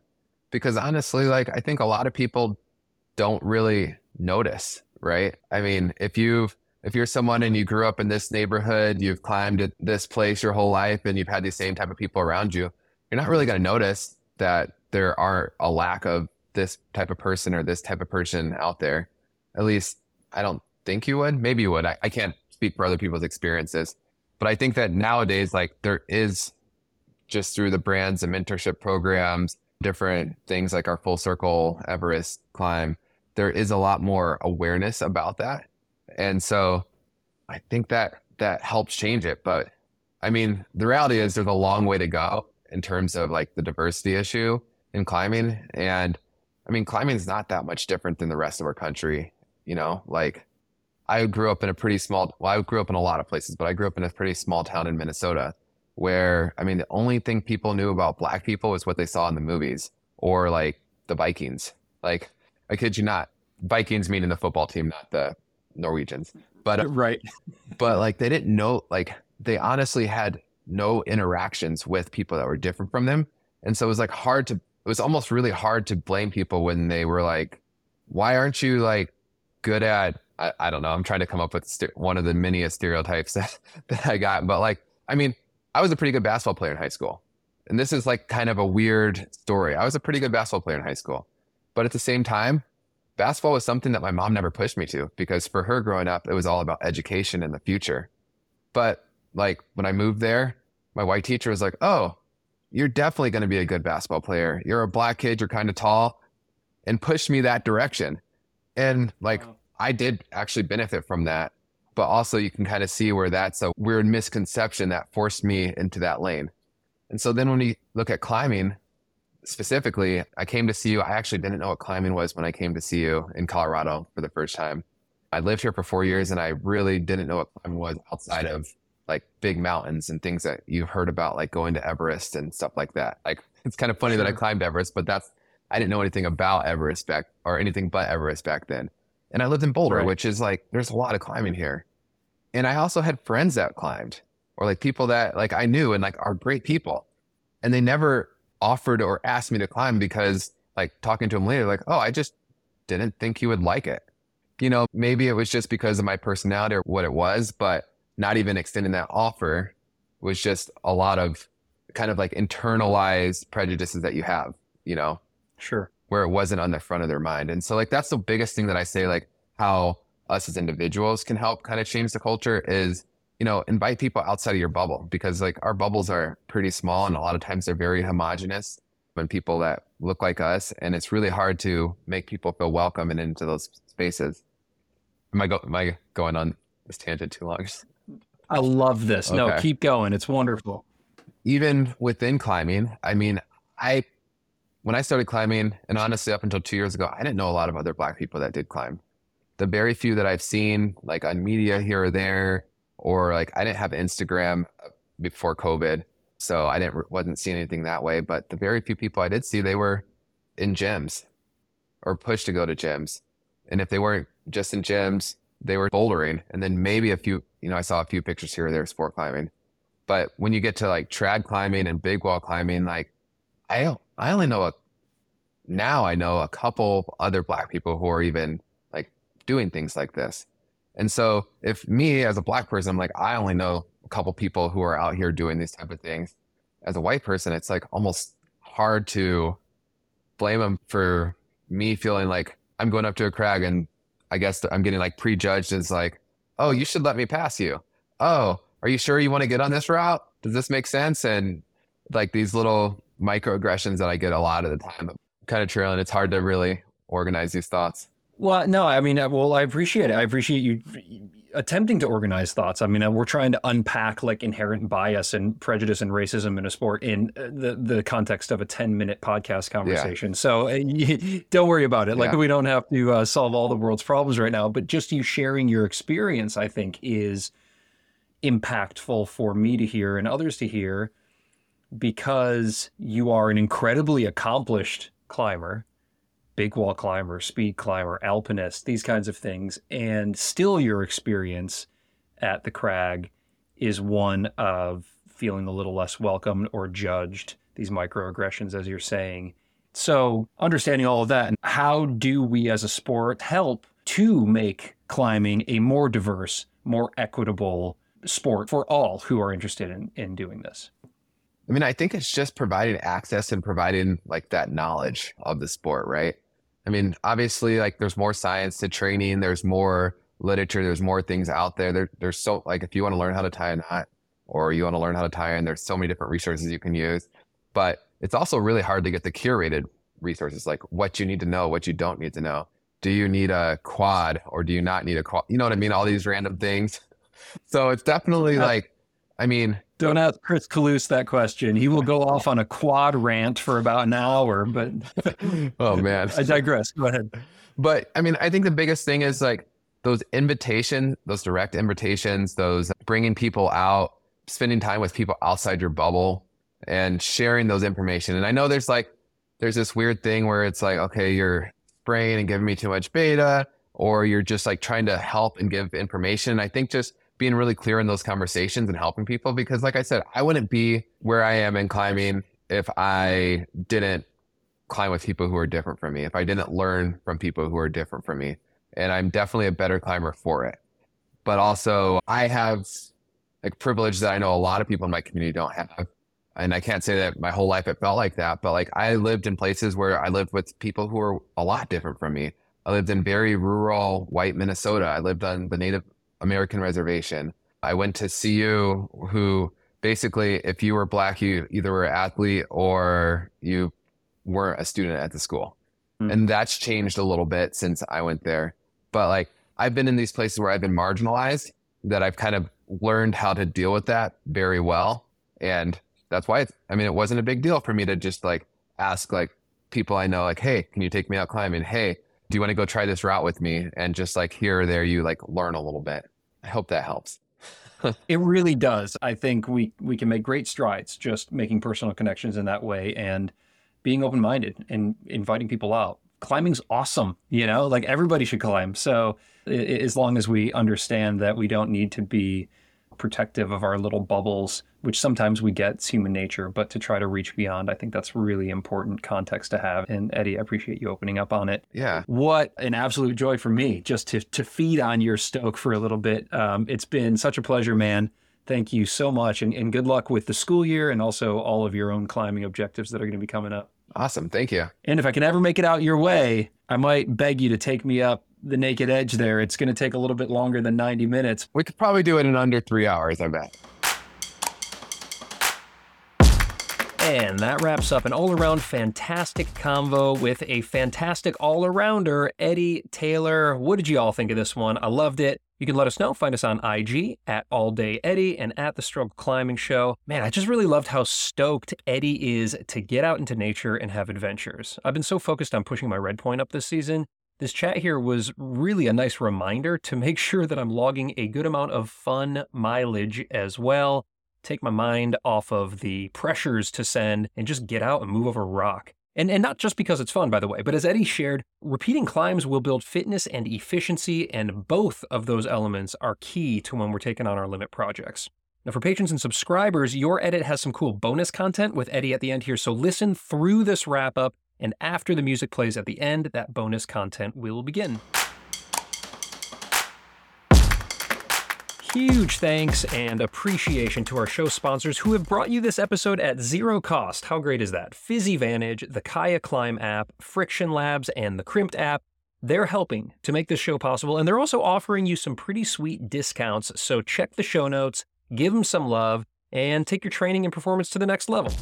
Because honestly, like, I think a lot of people don't really notice, right? I mean, if you've if you're someone and you grew up in this neighborhood, you've climbed at this place your whole life, and you've had the same type of people around you, you're not really going to notice that there are a lack of this type of person or this type of person out there. At least I don't think you would. Maybe you would. I, I can't speak for other people's experiences, but I think that nowadays, like there is just through the brands and mentorship programs, different things like our full circle Everest climb, there is a lot more awareness about that and so I think that that helps change it. But I mean, the reality is there's a long way to go in terms of like the diversity issue in climbing. And I mean, climbing is not that much different than the rest of our country. You know, like I grew up in a pretty small, well, I grew up in a lot of places, but I grew up in a pretty small town in Minnesota where, I mean, the only thing people knew about black people was what they saw in the movies or like the Vikings. Like, I kid you not, Vikings meaning the football team, not the Norwegians. But right. But like they didn't know like they honestly had no interactions with people that were different from them. And so it was like hard to it was almost really hard to blame people when they were like, why aren't you like good at I, I don't know. I'm trying to come up with st- one of the many stereotypes that, that I got. But like, I mean, I was a pretty good basketball player in high school. And this is like kind of a weird story. I was a pretty good basketball player in high school. But at the same time, basketball was something that my mom never pushed me to because for her growing up, it was all about education and the future. But like when I moved there, my white teacher was like, Oh, you're definitely going to be a good basketball player. You're a black kid, you're kind of tall, and pushed me that direction. And like, wow. I did actually benefit from that. But also, you can kind of see where that's a weird misconception that forced me into that lane. And so then when we look at climbing, specifically, I came to CU. I actually didn't know what climbing was when I came to CU in Colorado for the first time. I lived here for four years and I really didn't know what climbing was outside of like big mountains and things that you've heard about, like going to Everest and stuff like that. Like it's kind of funny sure. that I climbed Everest, but that's, I didn't know anything about Everest back or anything but Everest back then. And I lived in Boulder, right. which is like, there's a lot of climbing here. And I also had friends that climbed or like people that like I knew and like are great people. And they never offered or asked me to climb because like talking to them later, like, oh, I just didn't think you would like it. You know, maybe it was just because of my personality or what it was, but not even extending that offer was just a lot of kind of like internalized prejudices that you have, you know? Sure. Where it wasn't on the front of their mind. And so like that's the biggest thing that I say, like how us as individuals can help kind of change the culture is you know, invite people outside of your bubble because like our bubbles are pretty small and a lot of times they're very homogenous when people that look like us. And it's really hard to make people feel welcome and into those spaces. Am I, go, am I going on this tangent too long? I love this. Okay. No, keep going. It's wonderful. Even within climbing, I mean, I, when I started climbing, and honestly, up until two years ago, I didn't know a lot of other Black people that did climb. The very few that I've seen, like on media here or there, or like I didn't have Instagram before COVID, so I didn't wasn't seeing anything that way. But the very few people I did see, they were in gyms or pushed to go to gyms, and if they weren't just in gyms, they were bouldering. And then maybe a few, you know, I saw a few pictures here or there sport climbing. But when you get to like trad climbing and big wall climbing, like I I only know a now I know a couple other black people who are even like doing things like this. And so if me as a black person, I'm like, I only know a couple people who are out here doing these type of things. As a white person, it's like almost hard to blame them for me feeling like I'm going up to a crag and I guess I'm getting like prejudged as like, oh, you should let me pass you. Oh, are you sure you want to get on this route? Does this make sense? And like these little microaggressions that I get a lot of the time, kind of trailing. It's hard to really organize these thoughts. Well, no, I mean, uh, well, I appreciate it. I appreciate you attempting to organize thoughts. I mean, uh, we're trying to unpack like inherent bias and prejudice and racism in a sport in uh, the the context of a 10 minute podcast conversation. Yeah. So don't worry about it. Like yeah. we don't have to uh, solve all the world's problems right now, but just you sharing your experience, I think, is impactful for me to hear and others to hear because you are an incredibly accomplished climber big wall climber, speed climber, alpinist, these kinds of things, and still your experience at the crag is one of feeling a little less welcomed or judged, these microaggressions, as you're saying. So, understanding all of that, how do we as a sport help to make climbing a more diverse, more equitable sport for all who are interested in, in doing this? I mean, I think it's just providing access and providing like that knowledge of the sport, right? I mean, obviously, like there's more science to training, there's more literature, there's more things out there. there there's so like if you want to learn how to tie a knot or you want to learn how to tie in, there's so many different resources you can use. But it's also really hard to get the curated resources, like what you need to know, what you don't need to know. Do you need a quad or do you not need a quad? You know what I mean? All these random things. So it's definitely like, I mean, don't ask Chris Kalous that question. He will go off on a quad rant for about an hour, but oh man. I digress. Go ahead. But I mean, I think the biggest thing is like those invitations, those direct invitations, those bringing people out, spending time with people outside your bubble and sharing those information. And I know there's like there's this weird thing where it's like, okay, you're spraying and giving me too much beta, or you're just like trying to help and give information. I think just being really clear in those conversations and helping people because like I said, I wouldn't be where I am in climbing if I didn't climb with people who are different from me, if I didn't learn from people who are different from me. And I'm definitely a better climber for it. But also I have like privilege that I know a lot of people in my community don't have. And I can't say that my whole life it felt like that, but like I lived in places where I lived with people who were a lot different from me. I lived in very rural white Minnesota. I lived on the native American reservation. I went to CU, who basically, if you were black, you either were an athlete or you weren't a student at the school. Mm. And that's changed a little bit since I went there. But like, I've been in these places where I've been marginalized that I've kind of learned how to deal with that very well. And that's why, it's, I mean, it wasn't a big deal for me to just like ask like people I know, like, hey, can you take me out climbing? Hey, do you want to go try this route with me? And just like here or there, you like learn a little bit. I hope that helps. it really does. I think we we can make great strides just making personal connections in that way and being open minded and inviting people out. Climbing's awesome, you know, like everybody should climb. So as long as we understand that we don't need to be protective of our little bubbles, which sometimes we get, it's human nature, but to try to reach beyond, I think that's really important context to have. And Eddie, I appreciate you opening up on it. Yeah. What an absolute joy for me just to, to feed on your stoke for a little bit. Um, it's been such a pleasure, man. Thank you so much. And, and good luck with the school year and also all of your own climbing objectives that are going to be coming up. Awesome. Thank you. And if I can ever make it out your way, I might beg you to take me up the naked edge there. It's going to take a little bit longer than 90 minutes. We could probably do it in under three hours, I bet. And that wraps up an all around fantastic convo with a fantastic all arounder, Eddie Taylor. What did you all think of this one? I loved it. You can let us know. Find us on IG at All Day Eddie and at The Struggle Climbing Show. Man, I just really loved how stoked Eddie is to get out into nature and have adventures. I've been so focused on pushing my red point up this season this chat here was really a nice reminder to make sure that I'm logging a good amount of fun mileage as well. Take my mind off of the pressures to send and just get out and move over rock. And, and not just because it's fun, by the way, but as Eddie shared, repeating climbs will build fitness and efficiency, and both of those elements are key to when we're taking on our limit projects. Now, for patrons and subscribers, your edit has some cool bonus content with Eddie at the end here. So listen through this wrap up, and after the music plays at the end, that bonus content will begin. Huge thanks and appreciation to our show sponsors who have brought you this episode at zero cost. How great is that? PhysiVantage, the Kaya Climb app, Friction Labs, and the Crimpd app. They're helping to make this show possible, and they're also offering you some pretty sweet discounts. So check the show notes, give them some love, and take your training and performance to the next level.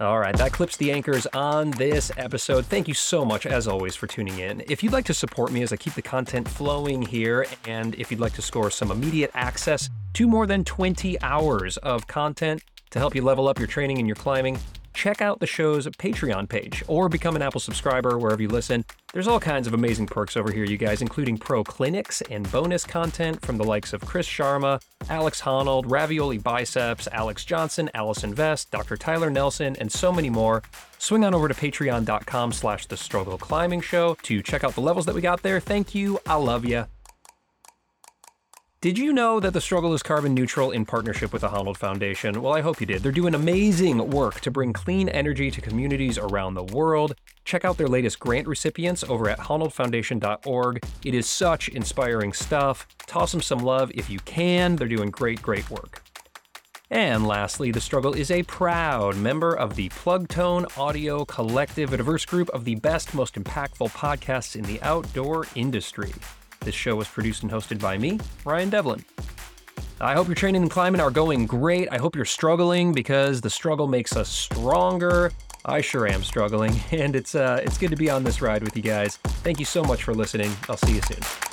All right, that clips the anchors on this episode. Thank you so much, as always, for tuning in. If you'd like to support me as I keep the content flowing here, and if you'd like to score some immediate access to more than 20 hours of content to help you level up your training and your climbing, check out the show's Patreon page or become an Apple subscriber wherever you listen. There's all kinds of amazing perks over here, you guys, including pro clinics and bonus content from the likes of Chris Sharma, Alex Honnold, Ravioli Biceps, Alex Johnson, Allison Vest, Dr. Tyler Nelson, and so many more. Swing on over to patreon.com slash the struggle climbing show to check out the levels that we got there. Thank you. I love you. Did you know that the struggle is carbon neutral in partnership with the Honnold Foundation? Well, I hope you did. They're doing amazing work to bring clean energy to communities around the world. Check out their latest grant recipients over at honnoldfoundation.org. It is such inspiring stuff. Toss them some love if you can. They're doing great, great work. And lastly, The Struggle is a proud member of the Plugtone Audio Collective, a diverse group of the best, most impactful podcasts in the outdoor industry. This show was produced and hosted by me, Ryan Devlin. I hope your training and climbing are going great. I hope you're struggling because the struggle makes us stronger. I sure am struggling, and it's uh, it's good to be on this ride with you guys. Thank you so much for listening. I'll see you soon.